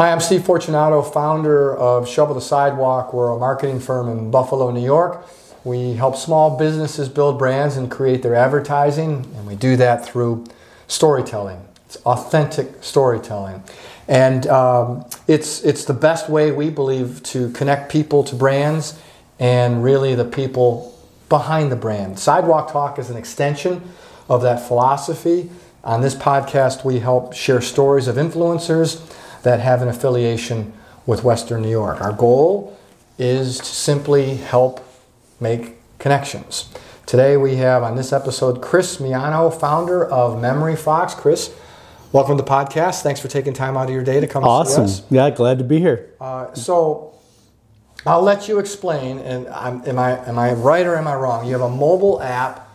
Hi, I'm Steve Fortunato, founder of Shovel the Sidewalk. We're a marketing firm in Buffalo, New York. We help small businesses build brands and create their advertising, and we do that through storytelling. It's authentic storytelling. And um, it's, it's the best way, we believe, to connect people to brands and really the people behind the brand. Sidewalk Talk is an extension of that philosophy. On this podcast, we help share stories of influencers that have an affiliation with Western New York. Our goal is to simply help make connections. Today we have on this episode Chris Miano, founder of Memory Fox. Chris, welcome to the podcast. Thanks for taking time out of your day to come awesome. see us. Yeah, glad to be here. Uh, so I'll let you explain. And I'm, am I am I right or am I wrong? You have a mobile app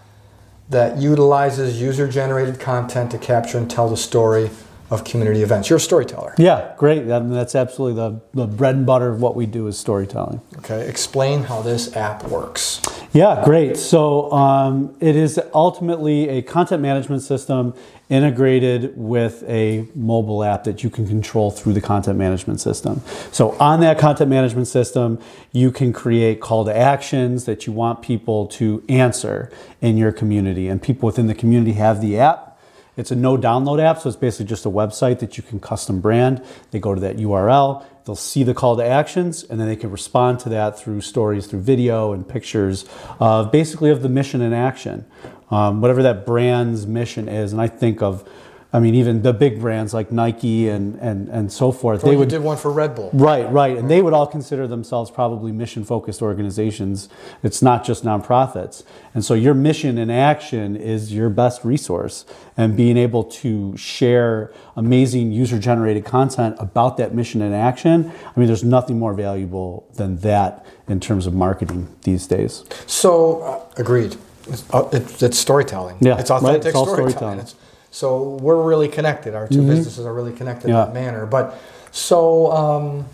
that utilizes user-generated content to capture and tell the story of community events. You're a storyteller. Yeah, great. I mean, that's absolutely the, the bread and butter of what we do is storytelling. Okay, explain how this app works. Yeah, great. So um, it is ultimately a content management system integrated with a mobile app that you can control through the content management system. So on that content management system, you can create call to actions that you want people to answer in your community, and people within the community have the app it's a no download app, so it's basically just a website that you can custom brand. They go to that URL, they'll see the call to actions, and then they can respond to that through stories, through video and pictures of basically of the mission in action. Um, whatever that brand's mission is. And I think of I mean, even the big brands like Nike and, and, and so forth. Well, they would did one for Red Bull. Right, right, and they would all consider themselves probably mission-focused organizations. It's not just nonprofits, and so your mission in action is your best resource. And being able to share amazing user-generated content about that mission in action. I mean, there's nothing more valuable than that in terms of marketing these days. So, uh, agreed. It's, uh, it's, it's, storytelling. Yeah, it's authentic right? it's storytelling. storytelling. It's, so we're really connected. Our 2 mm-hmm. businesses are really connected yeah. in that manner. But so um,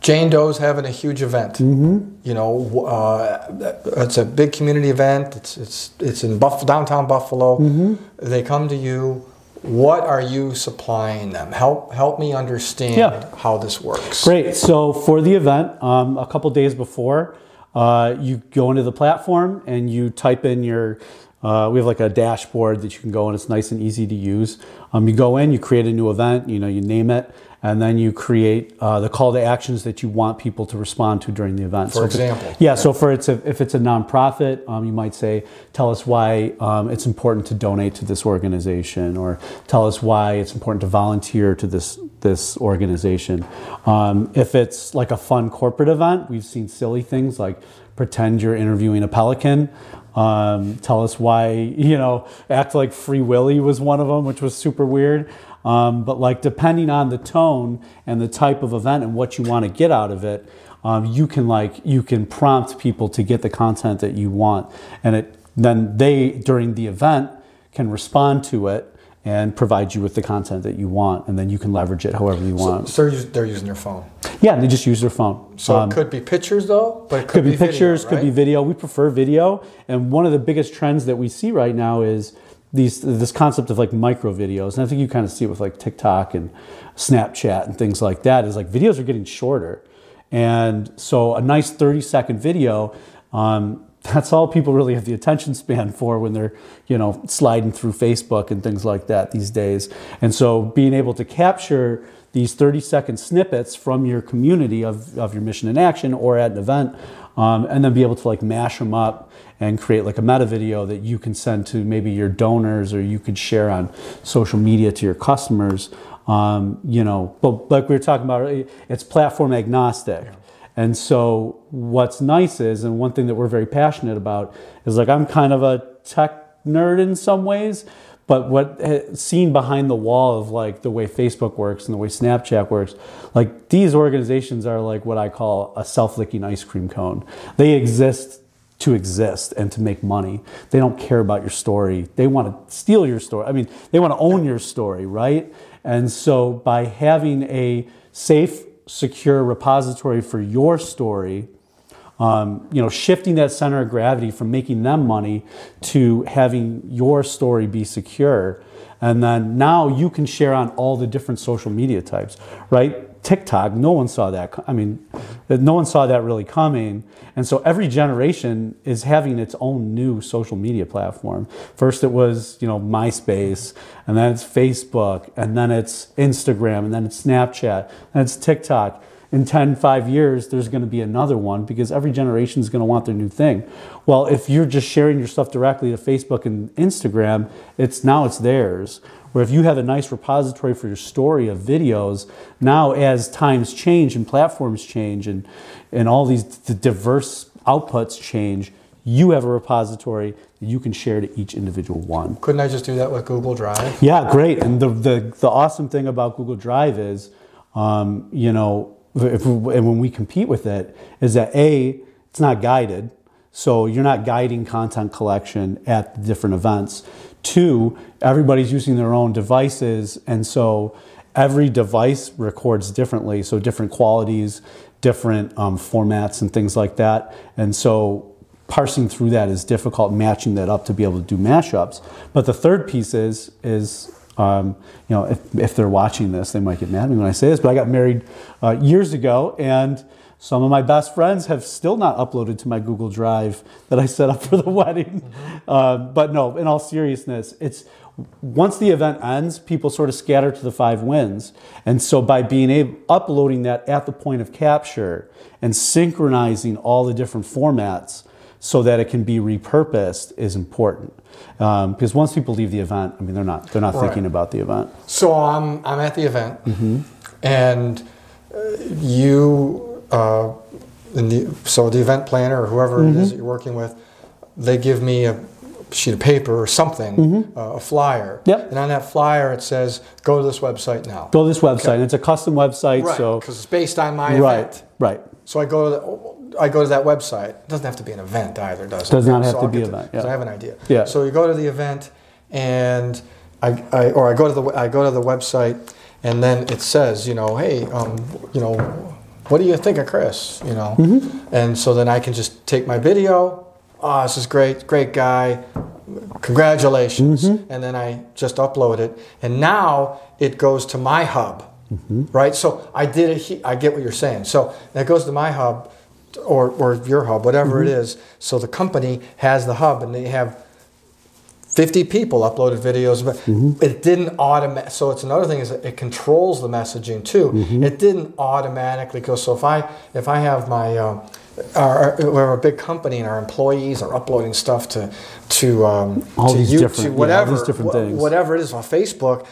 Jane Doe's having a huge event. Mm-hmm. You know, uh, it's a big community event. It's it's it's in Buff- downtown Buffalo. Mm-hmm. They come to you. What are you supplying them? Help help me understand yeah. how this works. Great. So for the event, um, a couple days before, uh, you go into the platform and you type in your uh, we have like a dashboard that you can go and it's nice and easy to use. Um, you go in, you create a new event, you know, you name it, and then you create uh, the call to actions that you want people to respond to during the event. For so example, yeah. So for it's a, if it's a nonprofit, um, you might say, tell us why um, it's important to donate to this organization, or tell us why it's important to volunteer to this this organization. Um, if it's like a fun corporate event, we've seen silly things like pretend you're interviewing a pelican. Um, tell us why, you know, act like Free Willy was one of them, which was super weird. Um, but like depending on the tone and the type of event and what you want to get out of it, um, you can like you can prompt people to get the content that you want, and it then they during the event can respond to it and provide you with the content that you want, and then you can leverage it however you want. So, so they're using their phone. Yeah, they just use their phone. So um, it could be pictures though, but it could, could be, be, pictures, video, right? could be video. We prefer video, and one of the biggest trends that we see right now is these this concept of like micro videos, and I think you kind of see it with like TikTok and Snapchat and things like that. Is like videos are getting shorter, and so a nice thirty second video. Um, that's all people really have the attention span for when they're you know sliding through facebook and things like that these days and so being able to capture these 30 second snippets from your community of, of your mission in action or at an event um, and then be able to like mash them up and create like a meta video that you can send to maybe your donors or you could share on social media to your customers um, you know. But like we were talking about it's platform agnostic. Yeah. And so, what's nice is, and one thing that we're very passionate about is like I'm kind of a tech nerd in some ways, but what eh, seen behind the wall of like the way Facebook works and the way Snapchat works, like these organizations are like what I call a self-licking ice cream cone. They exist to exist and to make money. They don't care about your story. They want to steal your story. I mean, they want to own your story, right? And so by having a safe secure repository for your story um, you know, shifting that center of gravity from making them money to having your story be secure. And then now you can share on all the different social media types, right? TikTok, no one saw that. I mean, no one saw that really coming. And so every generation is having its own new social media platform. First it was, you know, MySpace, and then it's Facebook, and then it's Instagram, and then it's Snapchat, and it's TikTok in 10, 5 years, there's going to be another one because every generation is going to want their new thing. Well, if you're just sharing your stuff directly to Facebook and Instagram, it's now it's theirs. Where if you have a nice repository for your story of videos, now as times change and platforms change and, and all these the diverse outputs change, you have a repository that you can share to each individual one. Couldn't I just do that with Google Drive? Yeah, great. And the, the, the awesome thing about Google Drive is, um, you know, if, and when we compete with it, is that A, it's not guided. So you're not guiding content collection at the different events. Two, everybody's using their own devices. And so every device records differently. So different qualities, different um, formats, and things like that. And so parsing through that is difficult, matching that up to be able to do mashups. But the third piece is, is um, you know, if, if they're watching this, they might get mad at me when I say this, but I got married uh, years ago, and some of my best friends have still not uploaded to my Google Drive that I set up for the wedding. Mm-hmm. Uh, but no, in all seriousness, it's once the event ends, people sort of scatter to the five winds. And so by being able uploading that at the point of capture and synchronizing all the different formats so that it can be repurposed is important. Um, because once people leave the event, I mean, they're not they're not right. thinking about the event. So I'm I'm at the event, mm-hmm. and uh, you, uh, the, so the event planner or whoever mm-hmm. it is that you're working with, they give me a sheet of paper or something, mm-hmm. uh, a flyer. Yep. And on that flyer it says, "Go to this website now." Go to this website. Okay. And it's a custom website, right, so because it's based on my right, event. Right. So I go to the, I go to that website. It doesn't have to be an event either, does it? Does not have so to be an event. Yeah. I have an idea. Yeah. So you go to the event, and I, I or I go to the I go to the website, and then it says, you know, hey, um, you know, what do you think of Chris? You know, mm-hmm. and so then I can just take my video. Oh, this is great, great guy. Congratulations. Mm-hmm. And then I just upload it, and now it goes to my hub. Mm-hmm. Right, so I did it. I get what you're saying. So that goes to my hub, or, or your hub, whatever mm-hmm. it is. So the company has the hub and they have 50 people uploaded videos, but mm-hmm. it didn't automate. So it's another thing is it controls the messaging too. Mm-hmm. It didn't automatically go. So if I if I have my uh, our, we're a big company and our employees are uploading stuff to to um, all to these YouTube, different whatever yeah, different things. whatever it is on Facebook,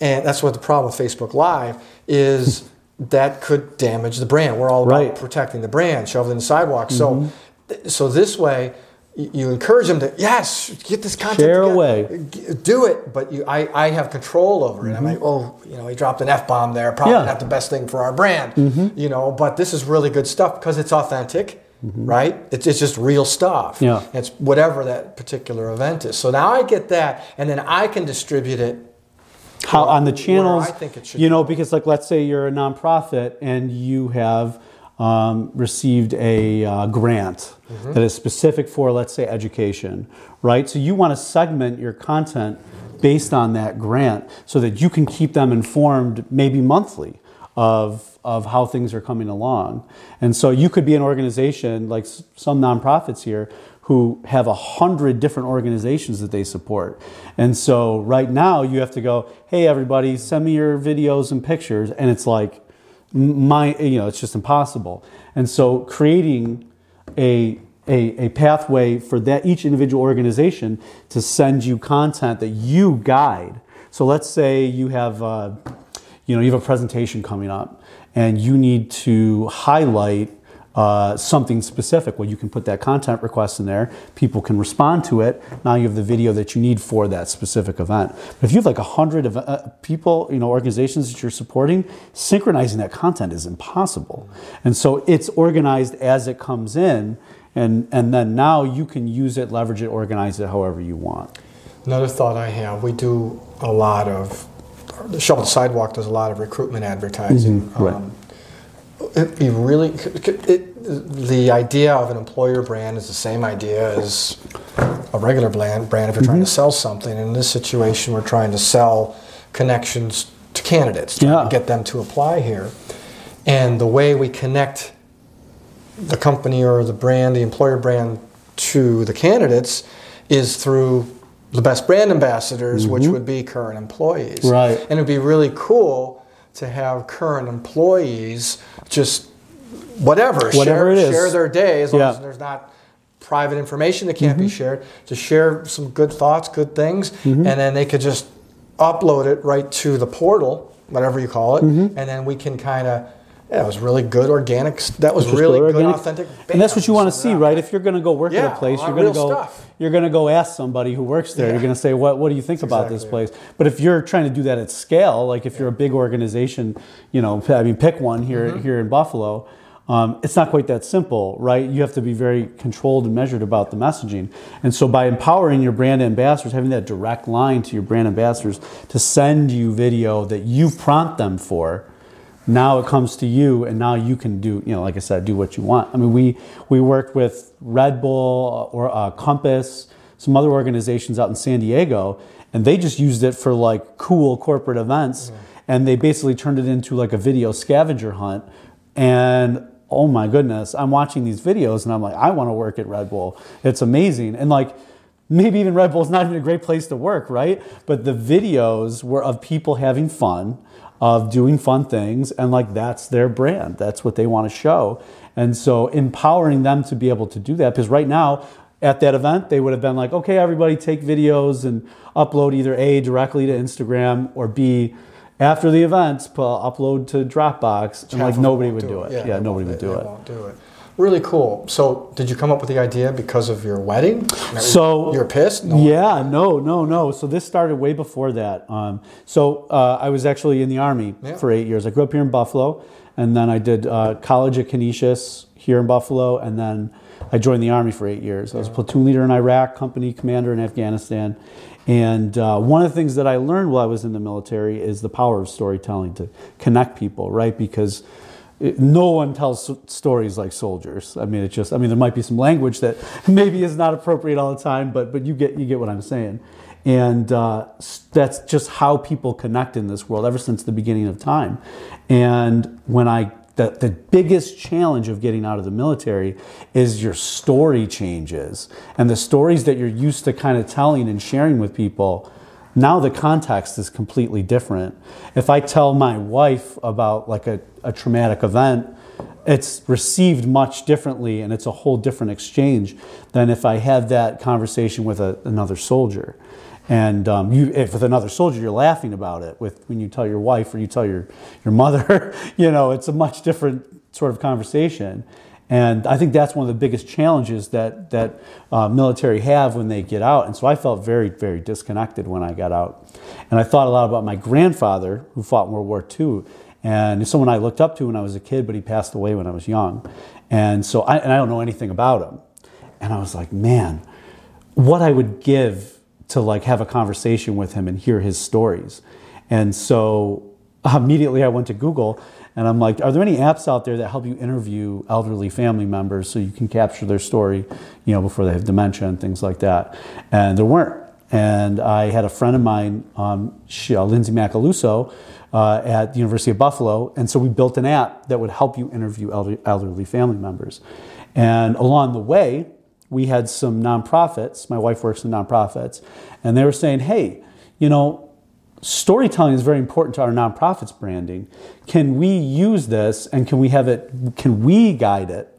and that's what the problem with Facebook Live is. That could damage the brand. We're all about right. protecting the brand, shoveling in the sidewalk. Mm-hmm. So, so this way, you encourage them to yes, get this content. Share together. away, do it. But you, I, I have control over it. Mm-hmm. I'm like, oh, you know, he dropped an f bomb there. Probably yeah. not the best thing for our brand, mm-hmm. you know. But this is really good stuff because it's authentic. Mm-hmm. Right? It's, it's just real stuff. Yeah. It's whatever that particular event is. So now I get that, and then I can distribute it how on the channels you know because like let's say you're a nonprofit and you have um, received a uh, grant mm-hmm. that is specific for let's say education right? So you want to segment your content based on that grant so that you can keep them informed maybe monthly of, of how things are coming along. And so you could be an organization like some nonprofits here who have a hundred different organizations that they support. And so right now you have to go, hey everybody, send me your videos and pictures, and it's like my you know, it's just impossible. And so creating a a, a pathway for that each individual organization to send you content that you guide. So let's say you have uh, you know you have a presentation coming up and you need to highlight uh, something specific. Well, you can put that content request in there. People can respond to it. Now you have the video that you need for that specific event. But if you have like a hundred of uh, people, you know, organizations that you're supporting, synchronizing that content is impossible. And so it's organized as it comes in, and and then now you can use it, leverage it, organize it however you want. Another thought I have: we do a lot of the Shovel Sidewalk does a lot of recruitment advertising. Mm-hmm. Right. Um, It'd be really. It, the idea of an employer brand is the same idea as a regular brand. Brand if you're trying to sell something. In this situation, we're trying to sell connections to candidates, Yeah. to get them to apply here. And the way we connect the company or the brand, the employer brand, to the candidates is through the best brand ambassadors, which would be current employees. Mm-hmm. Right. And it'd be really cool to have current employees just whatever, Whatever share, it is. share their day as long Yeah. Mm-hmm. as there's not private information that can't be shared, to share some good thoughts, good things, Mm-hmm. and then they could just upload it right to the portal, whatever you call it, Mm-hmm. and then we can kind of. Yeah, it was really good organic. That was really good, organic. authentic. And that's what you want to see, right? If you're going to go work at a place, you're going to go stuff. You're going to go ask somebody who works there. Yeah. You're going to say, "What what do you think about this exactly place?" But if you're trying to do that at scale, like if you're a big organization, you know, I mean, pick one here Mm-hmm. here in Buffalo. Um, it's not quite that simple, right? You have to be very controlled and measured about the messaging. And so, by empowering your brand ambassadors, having that direct line to your brand ambassadors to send you video that you prompt them for, now it comes to you and now you can do you know like i said do what you want. I mean we we worked with red bull or uh, compass some other organizations out in san diego and they just used it for like cool corporate events. And they basically turned it into like a video scavenger hunt. And oh my goodness i'm watching these videos and i'm like i want to work at red bull. It's amazing. And like maybe even Red Bull's not even a great place to work, right? But the videos were of people having fun, of doing fun things, and like that's their brand. That's what they want to show. And so empowering them to be able to do that, because right now, at that event, they would have been like, okay, everybody take videos and upload either A, directly to Instagram, or B, after the event, pu- upload to Dropbox. And Half like nobody would do it. Yeah, Yeah, nobody would do it. Do it. Really cool. So, did you come up with the idea because of your wedding? So you're pissed? No. Yeah, no, no, no. So this started way before that. Um, so uh, I was actually in the army Yeah. for eight years. I grew up here in Buffalo, and then I did uh, college at Canisius here in Buffalo, and then I joined the army for eight years. I was platoon leader in Iraq, company commander in Afghanistan. And uh, one of the things that I learned while I was in the military is the power of storytelling to connect people, right? Because no one tells stories like soldiers. I mean, it just, I mean, there might be some language that maybe is not appropriate all the time, but, but you get, you get what I'm saying. And uh, that's just how people connect in this world ever since the beginning of time. And when I, the, the biggest challenge of getting out of the military is your story changes. And the stories that you're used to kind of telling and sharing with people, now the context is completely different. If I tell my wife about like a, a traumatic event, it's received much differently and it's a whole different exchange than if I had that conversation with a, another soldier. And um, you, if with another soldier, you're laughing about it. With when you tell your wife or you tell your your mother, you know, it's a much different sort of conversation. And I think that's one of the biggest challenges that that uh, military have when they get out. And so I felt very very disconnected when I got out. And I thought a lot about my grandfather who fought in World War II, and he's someone I looked up to when I was a kid, but he passed away when I was young. And so I, and I don't know anything about him. And I was like, man, what I would give to like have a conversation with him and hear his stories. And so immediately I went to Google and I'm like, are there any apps out there that help you interview elderly family members so you can capture their story, you know, before they have dementia and things like that? And there weren't. And I had a friend of mine, um, she, uh, Lindsay Macaluso, uh, at the University of Buffalo. And so we built an app that would help you interview elder, elderly family members. And along the way, we had some nonprofits. My wife works in nonprofits, and they were saying, hey, you know, storytelling is very important to our nonprofits branding. Can we use this and can we have it, can we guide it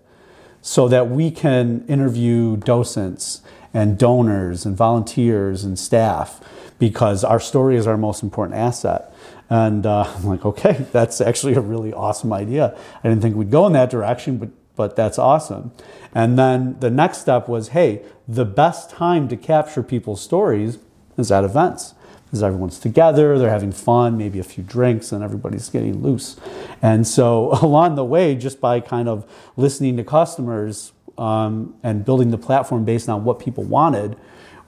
so that we can interview docents and donors and volunteers and staff because our story is our most important asset. And uh, I'm like, okay, that's actually a really awesome idea. I didn't think we'd go in that direction, but but that's awesome. And then the next step was, hey, the best time to capture people's stories is at events. Because everyone's together, they're having fun, maybe a few drinks, and everybody's getting loose. And so, along the way, just by kind of listening to customers um, and building the platform based on what people wanted,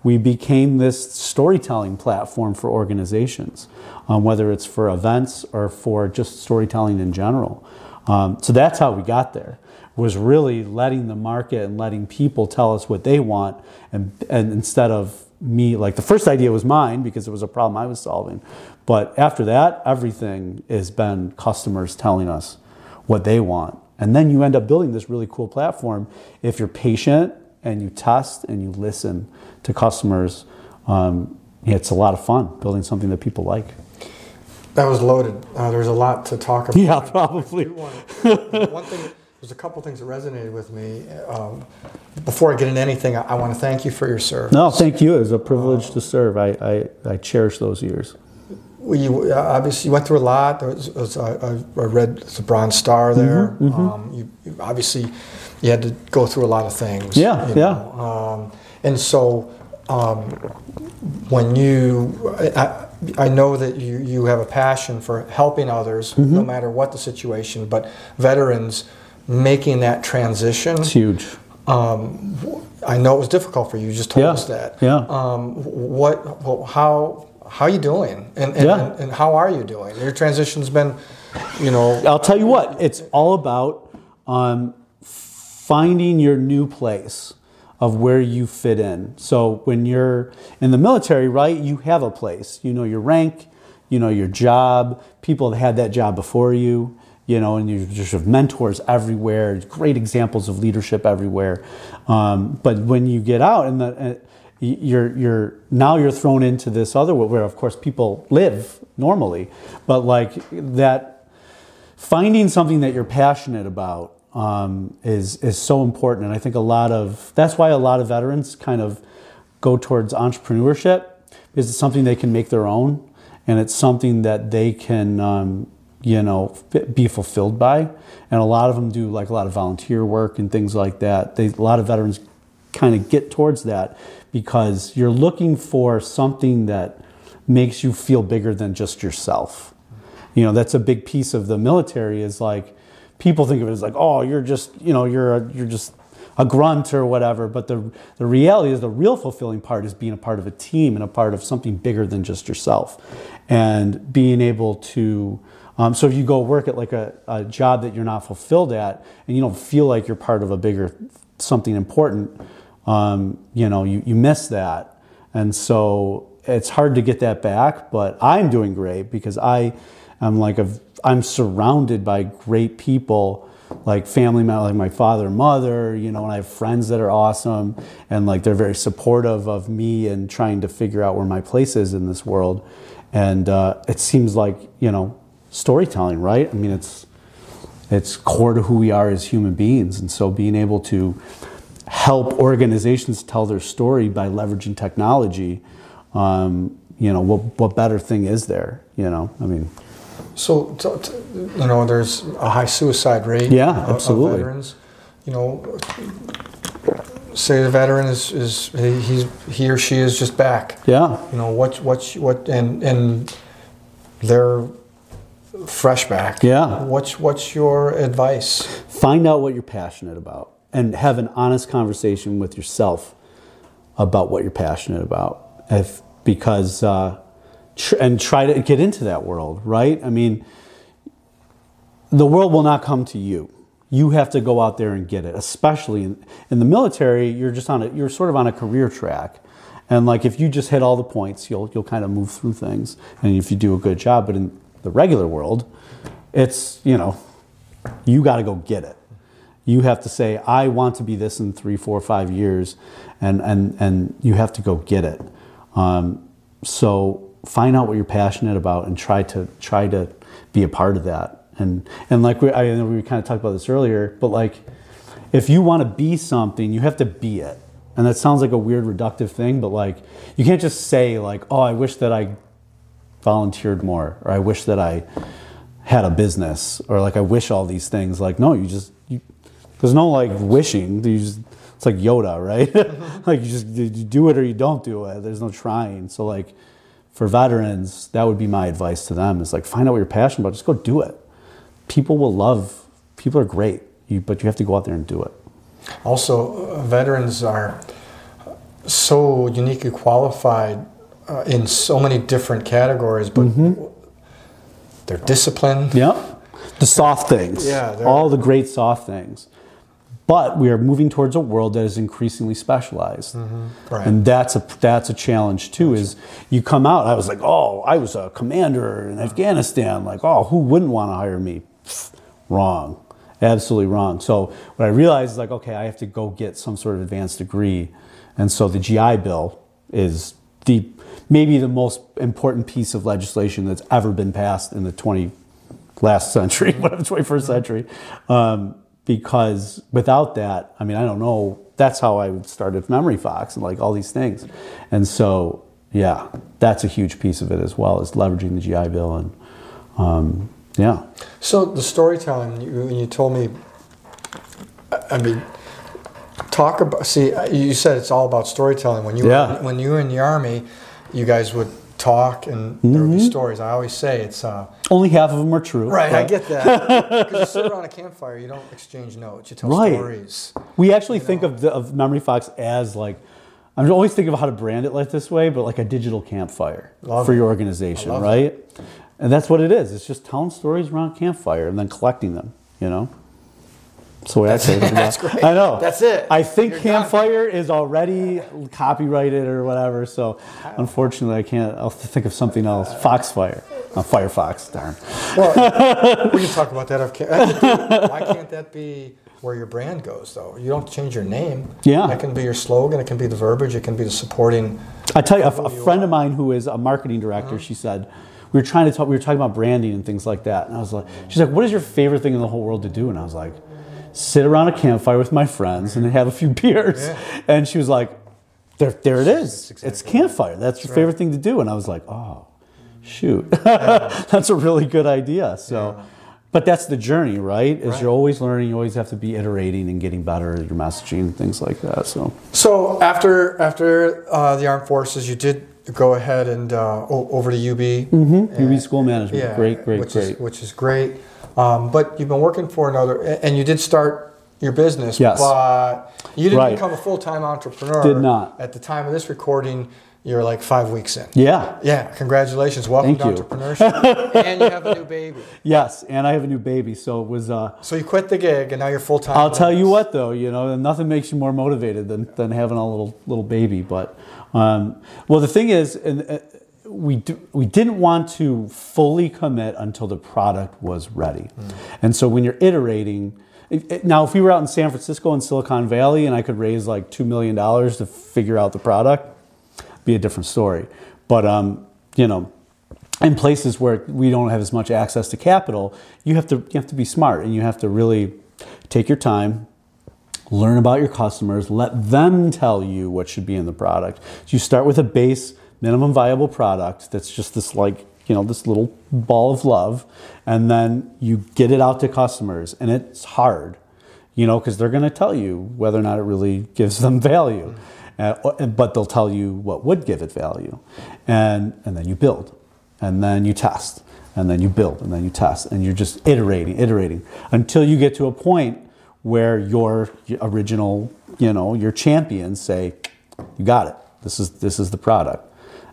we became this storytelling platform for organizations, um, whether it's for events or for just storytelling in general. Um, so that's how we got there. Was really letting the market and letting people tell us what they want, and and instead of me, like the first idea was mine because it was a problem I was solving, but after that, everything has been customers telling us what they want, and then you end up building this really cool platform if you're patient and you test and you listen to customers. Um, it's a lot of fun building something that people like. That was loaded. Uh, there's a lot to talk about. Yeah, probably. One thing, there's a couple things that resonated with me. Um, before I get into anything, I, I want to thank you for your service. No, thank you. It was a privilege to serve. I, I, I cherish those years. Well, you uh, obviously you went through a lot. There was, was, I read the Bronze Star there. Mm-hmm, mm-hmm. Um, you, you obviously you had to go through a lot of things. Yeah, you yeah. Um, and so um, when you, I, I know that you, you have a passion for helping others, Mm-hmm. no matter what the situation, but veterans making that transition. It's huge. Um, I know it was difficult for you. You just told Yeah, us that. yeah. Um, what? well, How? How are you doing? And and, Yeah. and and how are you doing? Your transition's been, you know. I'll tell you what, it's all about um, finding your new place of where you fit in. So when you're in the military, right, you have a place. You know your rank, you know your job. People have had that job before you, you know, and you just have mentors everywhere. Great examples of leadership everywhere. Um, but when you get out and the uh, you're you're now you're thrown into this other world where of course people live normally, but like that finding something that you're passionate about um, is is so important, and I think a lot of that's why a lot of veterans kind of go towards entrepreneurship because it's something they can make their own, and it's something that they can um, you know be fulfilled by, and a lot of them do like a lot of volunteer work and things like that. They, a lot of veterans kind of get towards that because you're looking for something that makes you feel bigger than just yourself. You know that's a big piece of the military is like people think of it as like oh you're just you know you're a, you're just a grunt or whatever. But the the reality is the real fulfilling part is being a part of a team and a part of something bigger than just yourself. And being able to um, so if you go work at like a, a job that you're not fulfilled at and you don't feel like you're part of a bigger something important um, you know you, you miss that. And so it's hard to get that back but i'm doing great because i am like a i'm surrounded by great people like family like my father and mother you know and i have friends that are awesome and like they're very supportive of me and trying to figure out where my place is in this world. And uh, it seems like you know storytelling right i mean it's it's core to who we are as human beings and so being able to help organizations tell their story by leveraging technology um, you know what, what better thing is there you know i mean So, you know, there's a high suicide rate. Yeah, of- of absolutely. veterans. You know, say the veteran is, is he's he or she is just back. yeah You know, what's what's what and and they're fresh back. Yeah. What's what's your advice? find out what you're passionate about and have an honest conversation with yourself about what you're passionate about if because uh, tr- and try to get into that world right i mean the world will not come to you you have to go out there and get it especially in, in the military you're just on a you're sort of on a career track and like if you just hit all the points you'll you'll kind of move through things and if you do a good job but in the regular world it's you know you got to go get it. You have to say, I want to be this in three, four, five years, and and and you have to go get it. Um, so find out what you're passionate about and try to try to be a part of that. And and like we, I know we kind of talked about this earlier, but like if you want to be something, you have to be it. And that sounds like a weird reductive thing, but like you can't just say like, oh, I wish that I volunteered more, or I wish that I had a business, or like I wish all these things. Like, no, you just you, there's no like wishing. You just, it's like Yoda, right? like you just you do it or you don't do it. There's no trying. So like for veterans, that would be my advice to them: is like find out what you're passionate about. Just go do it. People will love. People are great, you, but you have to go out there and do it. Also, uh, veterans are so uniquely qualified uh, in so many different categories, but they're disciplined. Yeah. The soft things. Yeah, All the great soft things. But we are moving towards a world that is increasingly specialized. Right. And that's a that's a challenge too. Is you come out, I was like, oh, I was a commander in Afghanistan. Like, oh, who wouldn't want to hire me? Pfft, wrong, absolutely wrong. So what I realized is like, okay, I have to go get some sort of advanced degree, and so the GI Bill is the maybe the most important piece of legislation that's ever been passed in the 20 last century, whatever, 21st century. Um, because without that, I mean, I don't know. That's how I started Memory Fox and like all these things. And so, yeah, that's a huge piece of it as well as leveraging the GI Bill. And um, yeah, So the storytelling, you, when you told me, I mean, talk about. See, you said it's all about storytelling. When you Yeah. were, when you were in the army, you guys would talk and there would be stories. I always say it's. Uh, only half of them are true. right, I get that. Because you sit around a campfire, you don't exchange notes. You tell Right. stories. We actually think of, the, of Memory Fox as like, I'm always thinking of how to brand it like this way, but like a digital campfire Love for it. your organization, right? And that's what it is. It's just telling stories around a campfire and then collecting them, you know? That's the way I say it. That's great. I know. That's it. I think You're done. campfire is already copyrighted or whatever, so unfortunately I can't, I'll think of something else. Foxfire. Oh, Firefox, darn. Well, we can talk about that. off ca- that could be- Why can't that be where your brand goes, though? You don't change your name. Yeah. That can be your slogan. It can be the verbiage. It can be the supporting. I tell you, a, a friend of mine who is a marketing director, uh-huh. she said, we were trying to talk, we were talking about branding and things like that. And I was like, she's like, what is your favorite thing in the whole world to do? And I was like, sit around a campfire with my friends and have a few beers. Yeah. And she was like, there, there it is. exactly It's campfire. That's your favorite thing to do. And I was like, oh, shoot. that's a really good idea. So, but that's the journey, right? Is Right. you're always learning, you always have to be iterating and getting better at your messaging and things like that. So, So after after uh, the armed forces, you did go ahead and uh, over to UB. UB School Management, Yeah, great, great, which great. Is, which is great. Um, but you've been working for another, and you did start your business. Yes. But you didn't Right. become a full time entrepreneur. Did not. At the time of this recording, you're like five weeks in. yeah. Yeah, congratulations. Welcome Thank to you. entrepreneurship. and you have a new baby. Yes, and I have a new baby, so it was. Uh, So you quit the gig and now you're full time. I'll tell you what, though, you know, nothing makes you more motivated than, than having a little little baby. But um, well, the thing is, and uh, we do, we didn't want to fully commit until the product was ready, and so when you're iterating. it- it- Now, if we were out in San Francisco and Silicon Valley, and I could raise like two million dollars to figure out the product, be a different story. But um, you know, in places where we don't have as much access to capital, you have to you have to be smart and you have to really take your time, learn about your customers, let them tell you what should be in the product. So you start with a base minimum viable product that's just this like you know this little ball of love, and then you get it out to customers, and it's hard, you know, because they're going to tell you whether or not it really gives them value. Uh, but they'll tell you what would give it value, and and then you build, and then you test, and then you build, and then you test, and you're just iterating, iterating until you get to a point where your original, you know, your champions say, "You got it. This is this is the product,"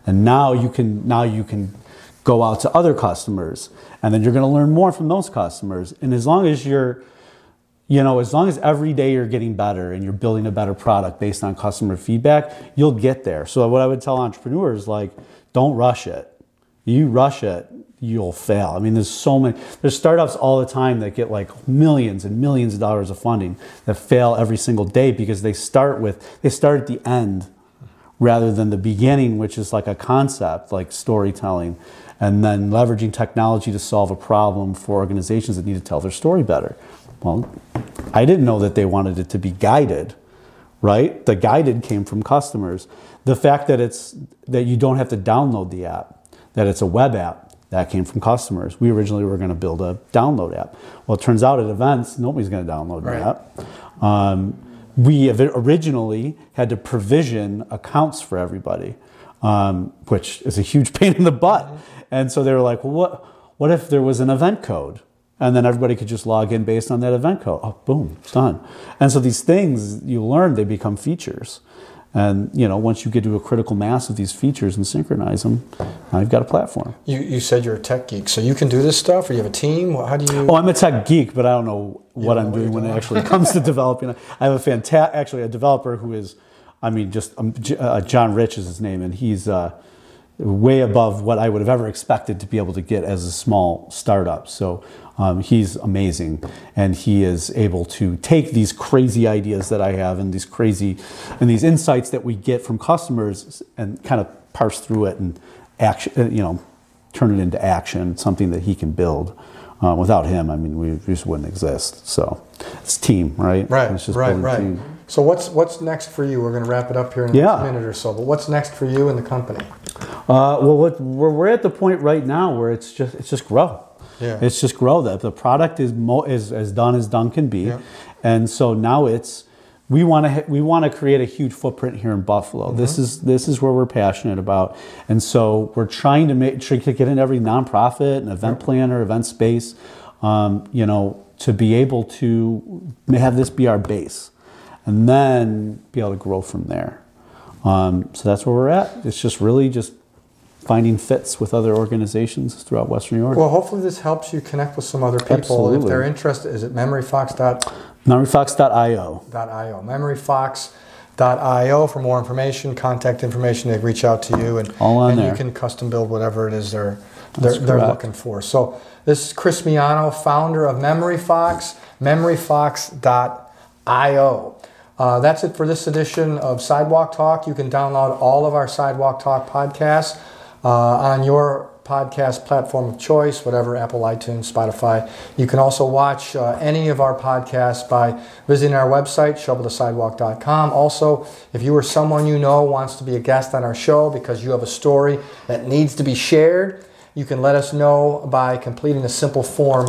and now you can now you can go out to other customers, and then you're going to learn more from those customers, and as long as you're you know, as long as every day you're getting better and you're building a better product based on customer feedback, you'll get there. So what I would tell entrepreneurs like, don't rush it. You rush it, you'll fail. I mean, there's so many. There's startups all the time that get like millions and millions of dollars of funding that fail every single day because they start with they start at the end rather than the beginning, which is like a concept, like storytelling, and then leveraging technology to solve a problem for organizations that need to tell their story better. Well, I didn't know that they wanted it to be guided, right? The guided came from customers. The fact that it's that you don't have to download the app, that it's a web app, that came from customers. We originally were going to build a download app. Well, it turns out at events, nobody's going to download Right. the app. Um, we originally had to provision accounts for everybody, um, which is a huge pain in the butt. And so they were like, well, what, what if there was an event code? And then everybody could just log in based on that event code. Oh, boom, it's done. And so these things you learn, they become features. And you know, once you get to a critical mass of these features and synchronize them, now you've got a platform. You, you said you're a tech geek, so you can do this stuff, or you have a team. How do you? Oh, I'm a tech geek, but I don't know what I'm doing when it actually comes to developing. I have a fantastic, actually, a developer who is, I mean, just um, J- uh, John Rich is his name, and he's uh, way above what I would have ever expected to be able to get as a small startup. So um, he's amazing, and he is able to take these crazy ideas that I have and these crazy and these insights that we get from customers and kind of parse through it and action, uh, you know, turn it into action, something that he can build. Uh, without him, I mean, we just wouldn't exist. So it's team, right? Right, It's just right, right. team. So what's what's next for you? We're going to wrap it up here in Yeah. next minute or so. But what's next for you and the company? Uh, well, what, we're, we're at the point right now where it's just it's just grow. Yeah. It's just grow. The, the product is mo- is as done as done can be, Yeah. and so now it's we want to we want to create a huge footprint here in Buffalo. Mm-hmm. This is this is where we're passionate about, and so we're trying to make try to get in every nonprofit and event planner, event space, um, you know, to be able to have this be our base, and then be able to grow from there. Um, so that's where we're at. It's just really just finding fits with other organizations throughout Western New York. Well, hopefully this helps you connect with some other people. If they're interested, is it memoryfox.io? MemoryFox.io. Memoryfox.io for more information, contact information. They reach out to you, and, All on and you can custom build whatever it is they're they're, they're looking for. So this is Chris Miano, founder of MemoryFox, MemoryFox.io. Uh, that's it for this edition of Sidewalk Talk. You can download all of our Sidewalk Talk podcasts uh, on your podcast platform of choice, whatever Apple, iTunes, Spotify. You can also watch uh, any of our podcasts by visiting our website, shovelthesidewalk.com. Also, if you or someone you know wants to be a guest on our show because you have a story that needs to be shared, you can let us know by completing a simple form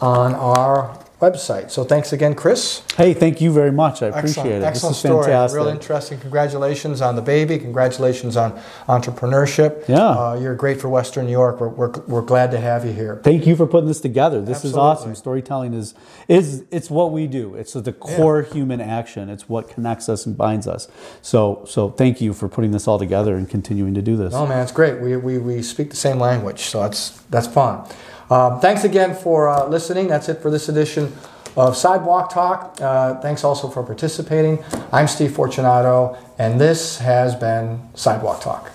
on our website. So thanks again, Chris. Hey, thank you very much. I appreciate Excellent, it. excellent this is story. fantastic. Real interesting. Congratulations on the baby. Congratulations on entrepreneurship. Yeah. Uh, you're great for Western New York. We're, we're, we're glad to have you here. Thank you for putting this together. This is awesome. Storytelling is is it's what we do. It's the core human action. It's what connects us and binds us. So so thank you for putting this all together and continuing to do this. Oh man, it's great. We, we, we speak the same language, so that's that's fun. Um, thanks again for uh, listening. That's it for this edition of Sidewalk Talk. Uh, thanks also for participating. I'm Steve Fortunato, and this has been Sidewalk Talk.